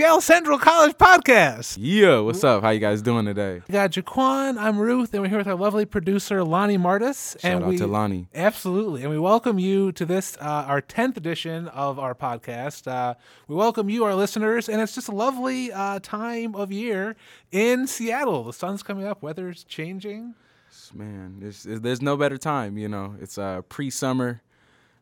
Welcome to the Seattle Central College Podcast. Yeah, what's up? How you guys doing today? We got Jaquan, I'm Ruth, and we're here with our lovely producer Lonnie Martis. Shout and out we, to Lonnie. Absolutely. And we welcome you to this, uh, our 10th edition of our podcast. Uh, we welcome you, our listeners, and it's just a lovely uh, time of year in Seattle. The sun's coming up, weather's changing. Man, there's there's no better time, you know. It's uh pre-summer.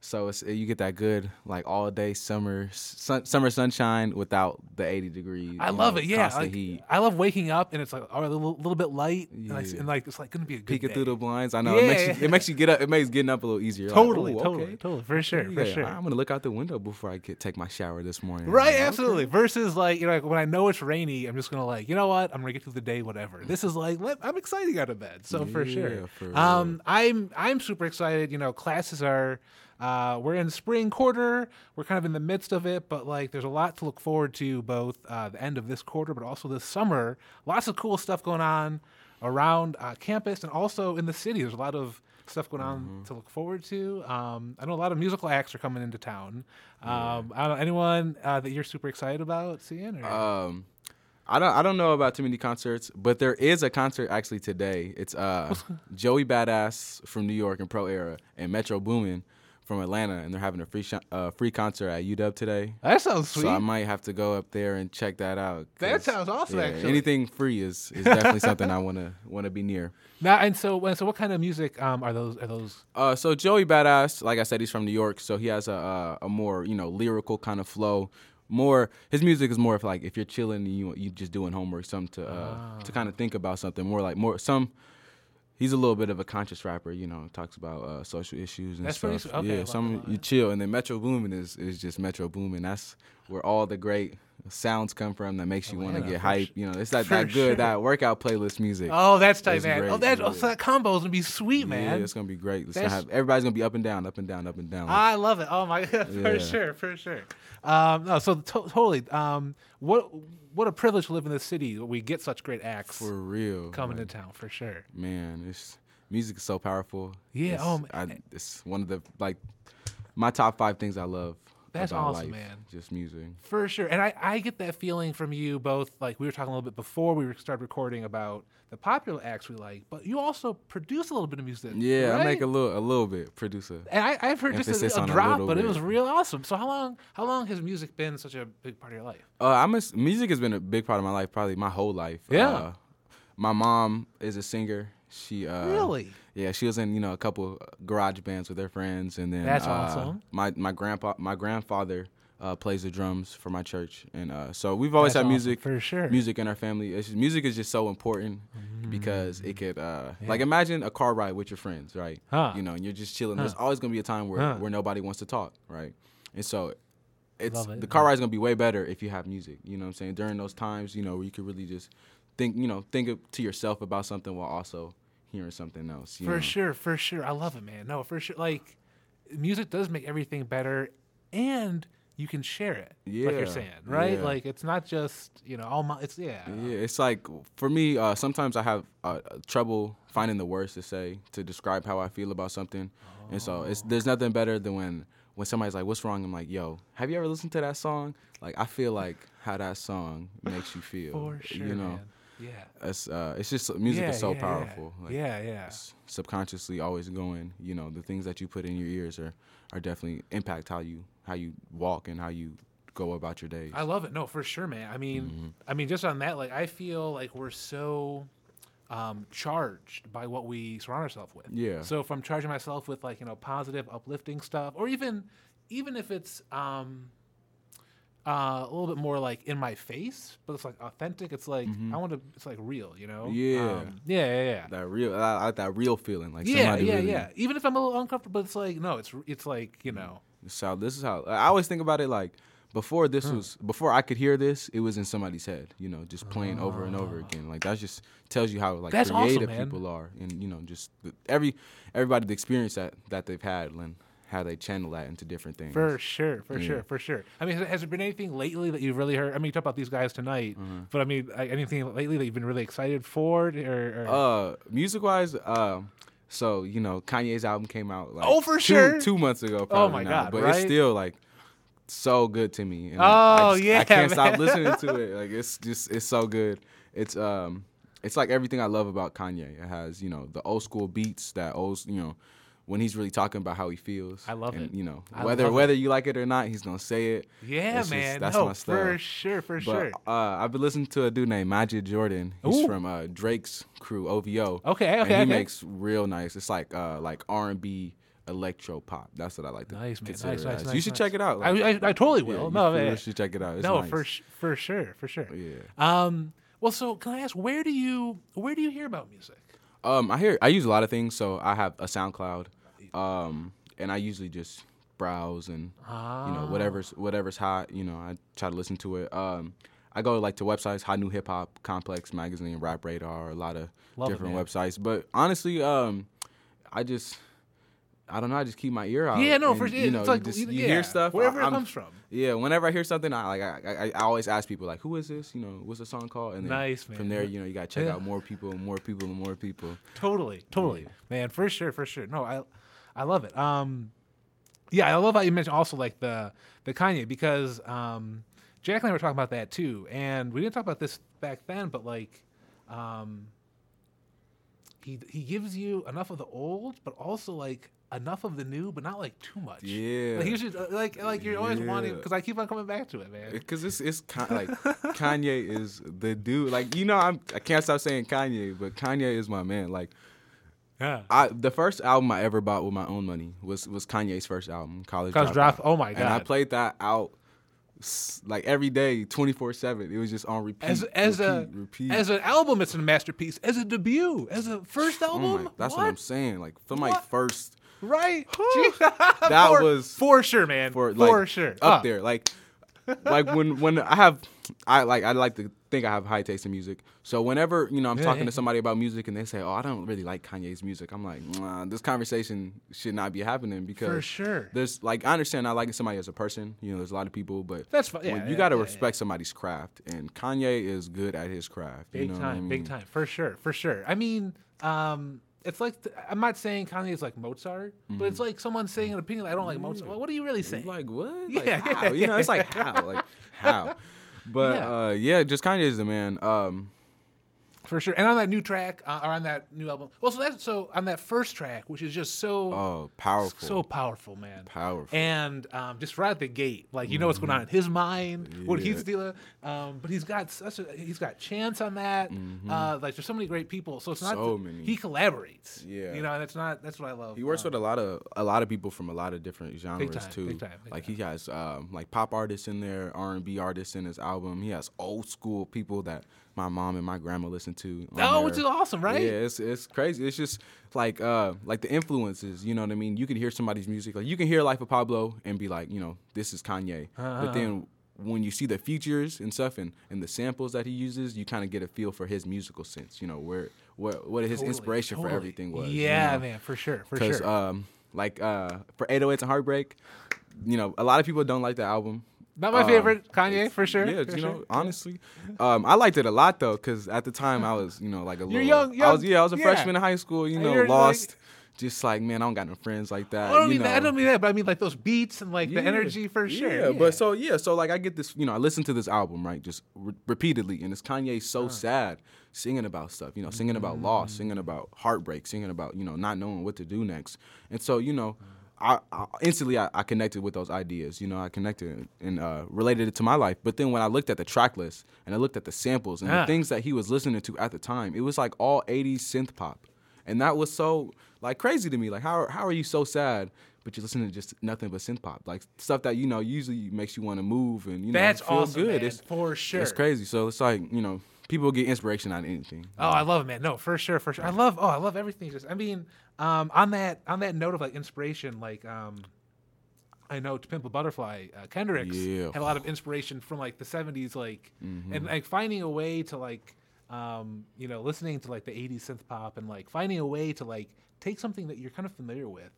So it's you get that good like all day summer sun, summer sunshine without the 80 degrees. I love know, it. Yeah, like, heat. I love waking up and it's like oh, a little, little bit light, and, like, and like it's like gonna be a good Peeking day. through the blinds. I know it makes you, it makes you get up. It makes getting up a little easier. Totally, ooh, totally, okay. totally, for sure, for sure. I'm gonna look out the window before I get take my shower this morning. Right, Like, okay. absolutely. Versus like you know, like when I know it's rainy, I'm just gonna like you know what, I'm gonna get through the day, whatever. This is like let, I'm excited out of bed, so for sure. For um, I'm I'm super excited. You know, classes are. Uh, we're in spring quarter. We're kind of in the midst of it, but like, there's a lot to look forward to, both uh, the end of this quarter, but also this summer. Lots of cool stuff going on around uh, campus and also in the city. There's a lot of stuff going on Mm-hmm. to look forward to. Um, I know a lot of musical acts are coming into town. Um, I don't know anyone uh, that you're super excited about seeing. Or? Um, I don't I don't know about too many concerts, but there is a concert actually today. It's uh Joey Badass from New York and Pro Era and Metro Boomin from Atlanta, and they're having a free sh- uh, free concert at UW today. that sounds sweet. So I might have to go up there and check that out. That sounds awesome, yeah, actually. anything free is, is definitely something I wanna wanna be near. now, and so, and so, what kind of music um, are those? Are those? Uh, so Joey Badass, like I said, he's from New York, so he has a a, a more you know lyrical kind of flow. More his music is more of like if you're chilling, and you you just doing homework, something to uh, Ah. to kind of think about something. More like more some. He's a little bit of a conscious rapper, you know. Talks about uh, social issues and That's stuff. s- okay, yeah, some it, I love you chill, and then Metro Boomin is is just Metro Boomin. That's where all the great sounds come from. That makes you want to Oh, yeah, get hype. You know, it's that for that good sure. that workout playlist music. Oh, that's tight, man. oh, that oh, so that combo is gonna be sweet, Yeah, man. Yeah, it's gonna be great. It's gonna have, everybody's gonna be up and down, up and down, up and down. I love it. Oh my god, for Yeah. sure, for sure. Um, no, so to- totally. Um, what what a privilege to live in this city. where We get such great acts For real. coming like, to town, for sure. Man, it's music is so powerful. Yeah, It's, oh, I, it's one of the like my top five things I love. That's awesome, life, man. Just music. For sure. And I, I get that feeling from you both. Like we were talking a little bit before we started recording about the popular acts we like, but you also produce a little bit of music. Yeah, I make a little a little bit producer. And I, I've heard just Emphasis a, a a drop, little but it was real awesome. So how long how long has music been such a big part of your life? Uh, I'm a, music has been a big part of my life, probably my whole life. Yeah. Uh, my mom is a singer. She uh, Really? Yeah, she was in you know a couple garage bands with her friends, and then That's uh, awesome. My my grandpa my grandfather uh, plays the drums for my church, and uh, so we've always That's had awesome, music for sure. music in our family. It's just, music is just so important because it could uh, like imagine a car ride with your friends, right? Huh. You know, and you're just chilling. There's always gonna be a time where Huh. where nobody wants to talk, right? And so. It's it. the car ride is gonna be way better if you have music. You know what I'm saying? During those times, you know, where you could really just think, you know, think to yourself about something while also hearing something else. For know? sure, for sure. I love it, man. No, for sure. Like, music does make everything better, and you can share it. like you're saying, right? yeah. Like, it's not just you know all my. It's yeah. Yeah, it's like for me. Uh, sometimes I have uh, trouble finding the words to say to describe how I feel about something, and so it's there's nothing better than when when somebody's like, "What's wrong?" I'm like, "Yo, have you ever listened to that song?" Like I feel like how that song makes you feel. For sure, you know, man. Yeah. it's uh, it's just music yeah, is so yeah, powerful. Yeah. Like, yeah, yeah. subconsciously always going. You know, the things that you put in your ears are are definitely impact how you how you walk and how you go about your days. I love it. No, for sure, man. I mean, Mm-hmm. I mean, just on that, like, I feel like we're so um, charged by what we surround ourselves with. Yeah. So if I'm charging myself with like you know positive, uplifting stuff, or even even if it's um, uh, a little bit more like in my face, but it's like authentic. It's like I want to. It's like real, you know. Mm-hmm. Yeah. Um, yeah. Yeah. Yeah. that real I, I, that real feeling like Yeah, somebody yeah, really yeah. Even if I'm a little uncomfortable, but it's like no, it's it's like you know, so this is how I always think about it like before this was before I could hear this it was in somebody's head you know just playing over and over again like that just tells you how like That's awesome, creative man. people are and you know just the, every everybody the experience that that they've had and how they channel that into different things For sure, for Yeah. sure, for sure. I mean, has, has there been anything lately that you've really heard? I mean, you talk about these guys tonight, Mm-hmm. but I mean, like, anything lately that you've been really excited for? Or, or uh music wise uh so you know Kanye's album came out like Oh, for two, sure. two months ago Oh probably my now, God, but right? it's still like so good to me. And I- I, Oh, just- yeah, I can't stop listening to it. Like it's just it's so good. It's um it's like everything I love about Kanye. It has you know the old school beats that old you know when he's really talking about how he feels. I love and, it. You know I whether love it. whether you like it or not, he's gonna say it. Yeah, It's just- man. that's no, my style. for sure, for But sure. uh, I've been listening to a dude named Majid Jordan. He's Ooh. from uh, Drake's crew, OVO. Okay, okay. and he okay. makes real nice. It's like uh, like R and B electro pop. That's what I like to Nice, man. consider Nice, nice, nice, You should check it out. I, Like, I, I totally will. you no, you real man. should check it out. It's no, for sh- for sure, for sure. Yeah. Um. Well, so can I ask where do you where do you hear about music? Um, I hear I use a lot of things. So I have a SoundCloud, um, and I usually just browse and you know whatever's whatever's hot. You know, I try to listen to it. Um, I go like to websites, Hot New Hip Hop, Complex Magazine, Rap Radar, a lot of Love different man. websites. But honestly, um, I just I don't know. I just keep my ear out. Yeah, no, and, for sure. You know, it's you, just, you, yeah, hear stuff wherever I- it comes from. Yeah, whenever I hear something, I like I, I, I always ask people like, "Who is this?" You know, what's the song called? And then Nice, From there, you know, you gotta check Yeah. out more people, more people, and more people. Totally, totally, man. For sure, for sure. No, I, I love it. Um, yeah, I love how you mentioned also like the the Kanye because um, Jack and I were talking about that too, and we didn't talk about this back then, but like, um, he he gives you enough of the old, but also like enough of the new, but not like too much. Yeah. like, just, uh, like like you're always wanting because I keep on coming back to it, man. Because it's it's Ka- like Kanye is the dude. Like you know, I'm I can't stop saying Kanye, but Kanye is my man. Like Yeah. I the first album I ever bought with my own money was was Kanye's first album, College College Dropout. Drop- oh my god! And I played that out like every day, twenty four seven. It was just on repeat. As as a repeat, repeat. as an album, it's a masterpiece. As a debut, as a first Oh album, my- that's what? what I'm saying. Like for my first Right. That For- was- for sure, man. for For, sure. up there. Like like when when I have I like I like to think I have high taste in music. So whenever you know I'm Yeah, talking yeah. to somebody about music and they say, "Oh, I don't really like Kanye's music," I'm like, nah, "This conversation should not be happening because For sure. there's like I understand not liking somebody as a person. You know, there's a lot of people, but That's fi- when- yeah, you got to respect somebody's craft, and Kanye is good at his craft. Big you know time. what I mean? Big time. For sure. For sure. I mean, um, it's like th- I'm not saying Kanye is like Mozart, but it's like someone saying an opinion. I don't like Mozart. Well, what are you really saying? Like what? Yeah, Like, yeah, how? You know, it's like how? Like how? But Yeah. uh, yeah, just Kanye is the man. Um, For sure. And on that new track, uh, or on that new album. Well, so that's so on that first track, which is just so oh, powerful. so powerful, man. Powerful. And um, just right at the gate, like you know what's going on in his mind, what he's dealing. Um, but he's got such a he's got chance on that. Uh, like there's so many great people, so it's not So many. he collaborates. Yeah. you know, and that's not that's what I love. He works Um, with a lot of a lot of people from a lot of different genres time, too. big time, big like he has um, like pop artists in there, R and B artists in his album. He has old school people that my mom and my grandma listen to. Oh, there. which is awesome, right? Yeah, it's it's crazy. It's just like uh like the influences. You know what I mean? You can hear somebody's music. Like you can hear Life of Pablo and be like, you know, this is Kanye. Uh-huh. But then when you see the features and stuff and, and the samples that he uses, you kind of get a feel for his musical sense. You know where what what his Totally, inspiration for everything was. you Yeah, know? man, for sure, for sure. um, like uh, for 808s and Heartbreak, you know, a lot of people don't like the album. Not my um, favorite Kanye for sure. Yeah, for you sure. know, honestly, um, I liked it a lot though, because at the time I was, you know, like a little. young- I was, yeah, I was a yeah. freshman in high school. You know, you're like- lost. just like, man, I don't got no friends like that. I don't mean know. that. I don't mean that, but I mean like those beats and like the energy for sure. Yeah, but so yeah, so like I get this, you know, I listen to this album right, just re- repeatedly, and it's Kanye so sad, singing about stuff, you know, singing about loss, singing about heartbreak, singing about you know not knowing what to do next, and so you know. I, I instantly I, I connected with those ideas, you know. I connected and uh, related it to my life. But then when I looked at the track list and I looked at the samples and Ah. the things that he was listening to at the time, it was like all '80s synth pop, and that was so like crazy to me. Like how how are you so sad, but you're listening to just nothing but synth pop, like stuff that you know usually makes you want to move and you know that's feel awesome, good. man, It's for sure. it's crazy. So it's like you know people get inspiration of anything. Oh, I love it, man. No, for sure, for sure. I love. Oh, I love everything. Just, I mean, um, on that on that note of like inspiration, like um, I know to Pimp a Butterfly, uh, Kendrick's Yeah. had a lot of inspiration from like the '70s, like and like finding a way to like, um, you know, listening to like the '80s synth pop and like finding a way to like take something that you're kind of familiar with,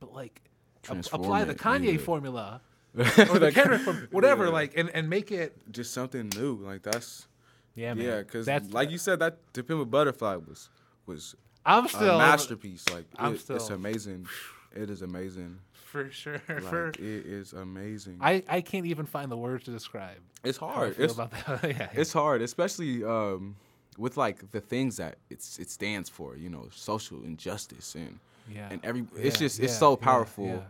but like ap- apply the Kanye yeah. formula or the Kendrick form- whatever, Yeah. like and and make it. just something new. Like that's Yeah, man. yeah, because that's like you said, that To Pimp a Butterfly was was I'm still a still masterpiece. Like I'm it- it's amazing. It is amazing. for sure. Like, for it is amazing. I, I can't even find the words to describe. it's hard. It's, about that. yeah, yeah. it's hard, especially um, with like the things that it's it stands for. You know, social injustice and yeah. and every it's Yeah, just it's so powerful.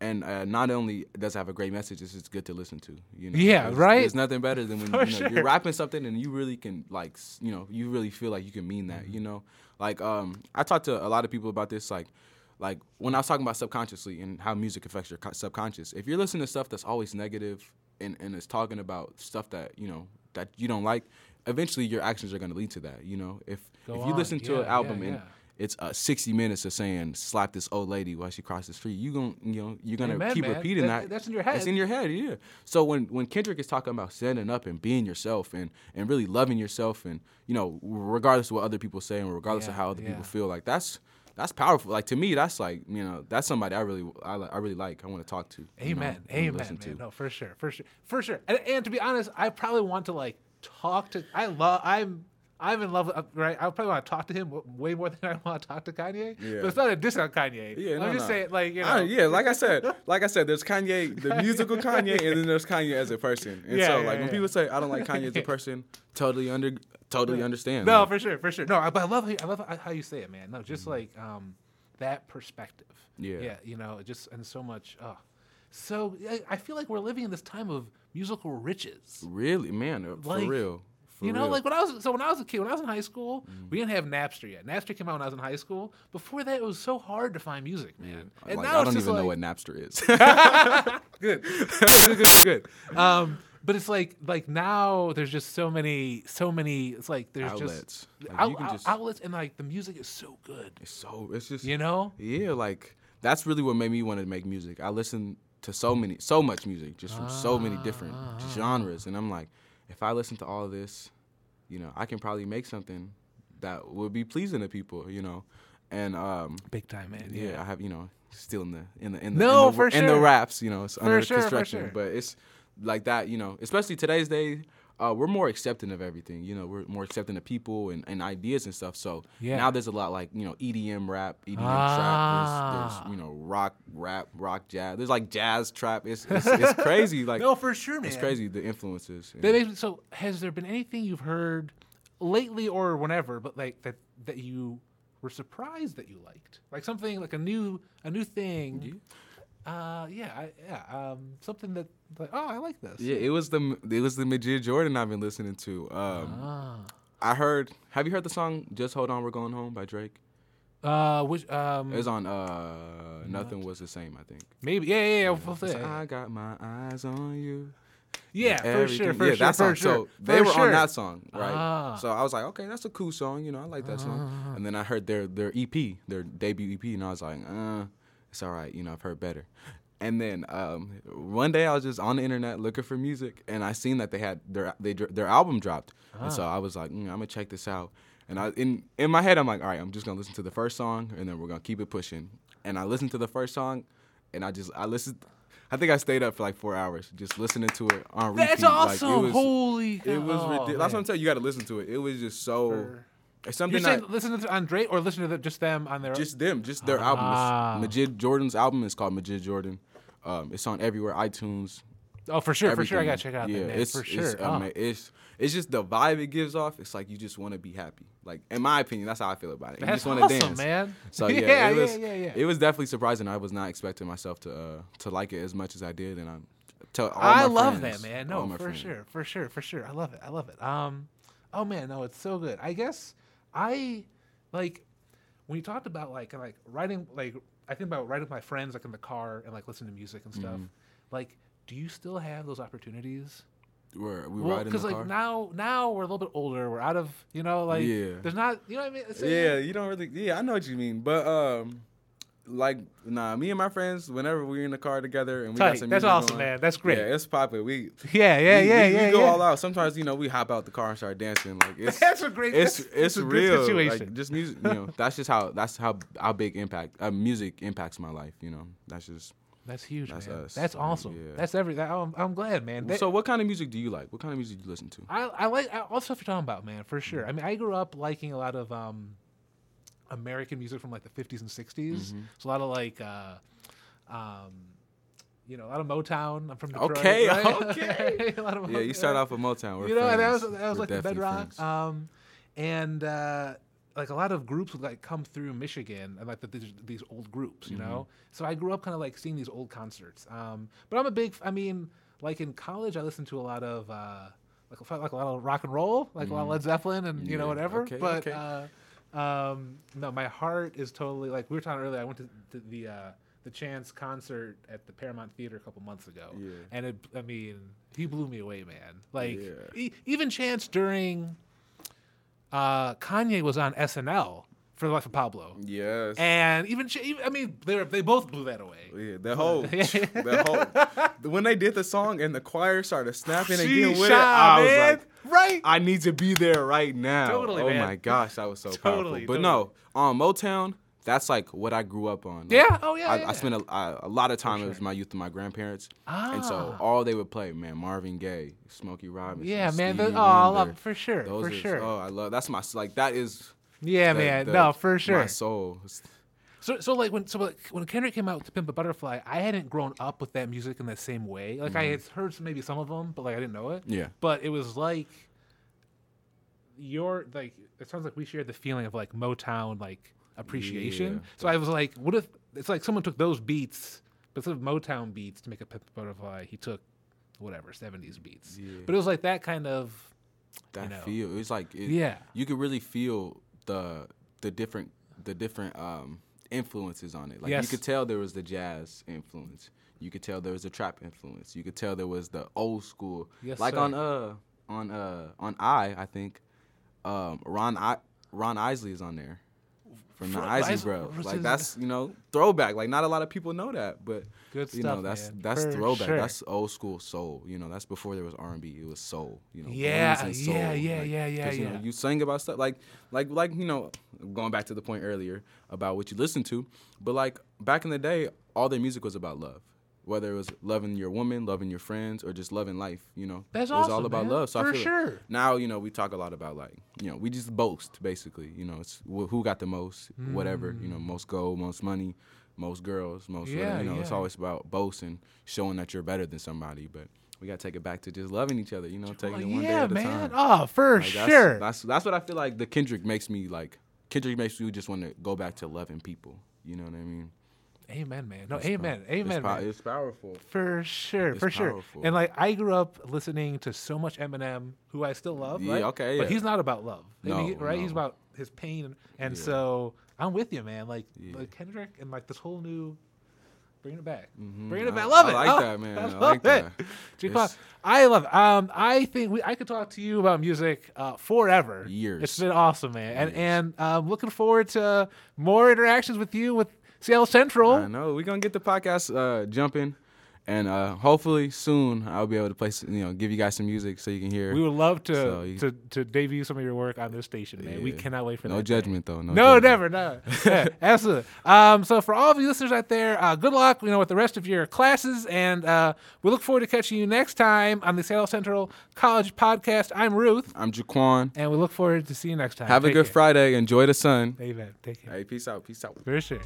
And uh, not only does it have a great message, it's just good to listen to. You know, Yeah, There's- right? There's nothing better than when you know, sure. you're rapping something and you really can like, you know, you really feel like you can mean that. Mm-hmm. You know, like um, I talked to a lot of people about this, like, like when I was talking about subconsciously and how music affects your subconscious. If you're listening to stuff that's always negative and and is talking about stuff that you know that you don't like, eventually your actions are going to lead to that. You know, if Go if you on. listen to Yeah, an album yeah, and yeah. It's uh, 60 minutes of saying slap this old lady while she crosses the street. You gon' you know you're gonna Amen, keep man. repeating That- that. that's in your head. It's head. in your head, yeah. So when when Kendrick is talking about standing up and being yourself and and really loving yourself and you know regardless of what other people say and regardless of how other yeah. people feel, like that's that's powerful. Like to me, that's like you know that's somebody I really I, I really like. I want to talk to. you know, Amen. Amen. Man. to. No, for sure. For sure. For sure. And, and to be honest, I probably want to like talk to. I love. I'm. I'm in love with. uh, Right. I probably want to talk to him way more than I want to talk to Kanye. Yeah. But it's not a diss on Kanye. Yeah, I'm no, just no. saying, like you know. I- yeah, like I said, like I said, there's Kanye, the musical Kanye, and then there's Kanye as a person. And Yeah, so, yeah, like when people say I don't like Kanye as a person, totally under, totally understand. No, Like, for sure, for sure. No, I- but I love I love how- you say it, man. No, just like um, that perspective. Yeah. Yeah. You know, just and so much. Oh, so I- I feel like we're living in this time of musical riches. really, man, uh, for Like, real. For you know, real. Mm. like when I was so when I was a kid, when I was in high school, we didn't have Napster yet. Napster came out when I was in high school. Before that, it was so hard to find music, man. And Like, now I it's don't just even know what Napster is. good, good, good, good, good. Um, but it's like like now there's just so many, so many. It's like there's Outlets. just, Like, out- just- outlets, and like the music is so good. it's so it's just You know? yeah, like that's really what made me want to make music. I listen to so many, so much music, just from so many different Ah. genres, and I'm like, if I listen to all of this, you know, I can probably make something that would be pleasing to people, you know, and um, Big time, man. yeah, I have you know still in the in the in the No, in the, for in the raps, you know, it's under sure, for construction, sure. but it's like that, you know, especially today's day. Uh, we're more accepting of everything, you know. We're more accepting of people and, and ideas and stuff. So Yeah. now there's a lot like you know EDM rap, EDM Ah. trap. There's, there's you know rock rap, rock jazz. There's like jazz trap. It's it's, it's crazy. Like No, for sure, man. it's crazy the influences. That makes me- so, has there been anything you've heard lately or whenever, but like that that you were surprised that you liked, like something like a new a new thing? Uh, yeah, I, yeah, um, something that like, oh, I like this. yeah, it was the it was the Majid Jordan I've been listening to. Um, Ah. I heard. Have you heard the song "Just Hold On, We're Going Home" by Drake? Uh, which um, It was on uh Nothing Was the Same, I think. maybe yeah, yeah, yeah. we'll say- I got my eyes on you. yeah, for sure, for yeah, sure, that song. for sure. So they for were sure. on that song, right? Ah. So I was like, okay, that's a cool song. You know, I like that song. And then I heard their their EP, their debut EP, and I was like, uh, it's all right. You know, I've heard better. And then um, one day I was just on the internet looking for music, and I seen that they had their they their album dropped, and so I was like, mm, I'm gonna check this out. And I in in my head I'm like, all right, I'm just gonna listen to the first song, and then we're gonna keep it pushing. And I listened to the first song, and I just I listened. I think I stayed up for like four hours just listening to it on repeat. That's Like, awesome. it was, Holy, it was oh, ridiculous. That's what I'm telling you. You got to listen to it. It was just so. For- You're something saying that listen to on Drake or listen to the, just them on their just them, just their Ah. album. Majid Jordan's album is called Majid Jordan. Um, it's on everywhere, iTunes. Oh, for sure, for sure. I gotta check out yeah, that it's, for sure. It's, Oh. it's it's just the vibe it gives off. It's like you just want to be happy. Like in my opinion, that's how I feel about it. you That's just want to awesome, dance, man. So yeah, Yeah, it was yeah, yeah, yeah. it was definitely surprising. I was not expecting myself to uh, to like it as much as I did, and I'm. To all I love friends, that, man. No, for friends. sure, for sure, for sure. I love it. I love it. Um, oh man, no, it's so good. I guess I like when you talked about like like writing like I think about writing with my friends like in the car and like listening to music and stuff. Mm-hmm. Like, do you still have those opportunities? Where we Well, ride in the like car. now now we're a little bit older. We're out of you know like Yeah. there's not you know what I mean. It's- Yeah, you don't really. Yeah, I know what you mean, but um, like nah, me and my friends, whenever we're in the car together and we Tight. got some music That's awesome, going, man. That's great. Yeah, it's popping. We Yeah, yeah, we, yeah, we, yeah. we go yeah. all out. Sometimes you know we hop out the car and start dancing. Like it's That's a great. it's that's, it's that's real. situation. Like just music. You know, that's just how that's how how big impact uh, music impacts my life. You know, that's just. That's huge, That's man. us. That's awesome. yeah. That's everything. I'm, I'm glad, man. That- so, what kind of music do you like? What kind of music do you listen to? I, I like I- all stuff you're talking about, man, for sure. I mean, I grew up liking a lot of um, American music from like the 50s and 60s. Mm-hmm. So a lot of like uh, um, you know, a lot of Motown. I'm from Detroit. Okay, right? okay. a lot of Yeah, you start off with Motown. We're you know, and that was that was We're like the bedrock. Um, and uh, like a lot of groups would like come through Michigan and like the, these, these old groups, you Mm-hmm. know. So I grew up kind of like seeing these old concerts. Um, but I'm a big. I mean, like in college, I listened to a lot of. Uh, like, like a lot of rock and roll, like a lot of Led Zeppelin and you know Mm-hmm. Whatever. okay, but okay. Uh, um, no, my heart is totally like we were talking earlier. I went to, to the uh, the Chance concert at the Paramount Theater a couple months ago, Yeah. and it, I mean, he blew me away, man. Like Yeah. e- even Chance during uh, Kanye was on SNL for the life of Pablo, Yes. and even, Ch- even I mean, they were, they both blew that away. yeah, the whole, the whole, when they did the song and the choir started snapping and getting with it, I was man. like, right? I need to be there right now. Totally, oh man. my gosh, that was so Totally, powerful. But no, on Motown, that's like what I grew up on. Like, Yeah, oh, yeah, I, yeah. I spent a, I, a lot of time it was my youth with my grandparents, and so Ah. all they would play, man, Marvin Gaye, Smokey Robinson, yeah, man. Stevie oh, I love for sure, Those for sure. Oh, I love that's my like that is yeah, the- man. the- no, for sure. my soul. So, so like when so like when Kendrick came out to Pimp a Butterfly, I hadn't grown up with that music in the same way. Like I had heard some, maybe some of them, but like I didn't know it. Mm-hmm. Yeah. But it was like your like it sounds like we shared the feeling of like Motown like appreciation. Yeah. So I was like, what if it's like someone took those beats, but instead of Motown beats to make a Pimp a Butterfly, he took whatever seventies beats. Yeah. But it was like that kind of that know. feel. It's like it, Yeah. you could really feel the the different the different um influences on it. Like Yes. you could tell there was the jazz influence. You could tell there was the trap influence. You could tell there was the old school. Yes, like sir. on uh on uh on I I think um Ron I Ron Isley is on there. From the Fr- Isley Is- Bro. Like that's you know throwback. Like not a lot of people know that, but Good you stuff, know that's man. that's For throwback. sure. That's old school soul. You know that's before there was R and B. It was soul. You know Yeah, blues and soul. yeah, yeah, Like, yeah, yeah, 'cause, You, yeah. know, you sang about stuff like like like you know going back to the point earlier about what you listened to, but like back in the day, all their music was about love. Whether it was loving your woman, loving your friends, or just loving life, you know, That's it was all about man. love. So For I feel sure. now, you know, we talk a lot about like, you know, we just boast basically. You know, it's wh- who got the most, whatever. You know, mm. most gold, most money, most girls, most. Yeah, whatever. You know, it's always about boasting, showing that you're better than somebody. But we gotta take it back to just loving each other. You know, taking it one day yeah, at a man. time. Oh, for Like, that's, sure. That's that's what I feel like. The Kendrick makes me like. Kendrick makes me just want to go back to loving people. You know what I mean? Amen, man. No, It's amen, amen, It's, man. it's powerful. For sure, It's for sure. powerful. And like I grew up listening to so much Eminem, who I still love. Yeah, right? okay, But he's not about love, No, he- right? He's about his pain, and, and Yeah. so I'm with you, man. Like, Yeah. like Kendrick and like this whole new. Bringing it back, Mhm. bringing it back. I- love I it. like Oh, that, man. I love like that. I love it. Um, I think we, I could talk to you about music uh, forever. Years. It's been awesome, man, and Years. and um, looking forward to more interactions with you with Seattle Central. I know we're gonna get the podcast uh, jumping, and uh, hopefully soon I'll be able to play, some, you know, give you guys some music so you can hear. We would love to So you- to, to debut some of your work on this station, man. We cannot wait for no that. judgment though. No, No, judgment. never, no. Yeah, absolutely. Um, so for all of you listeners out there, uh, good luck, you know, with the rest of your classes, and uh, we look forward to catching you next time on the Seattle Central College podcast. I'm Ruth, I'm Jaquan. and we look forward to see you next time. Have a good care. Friday. Enjoy the sun. Amen. Take care. Hey, peace out. Peace out. For sure.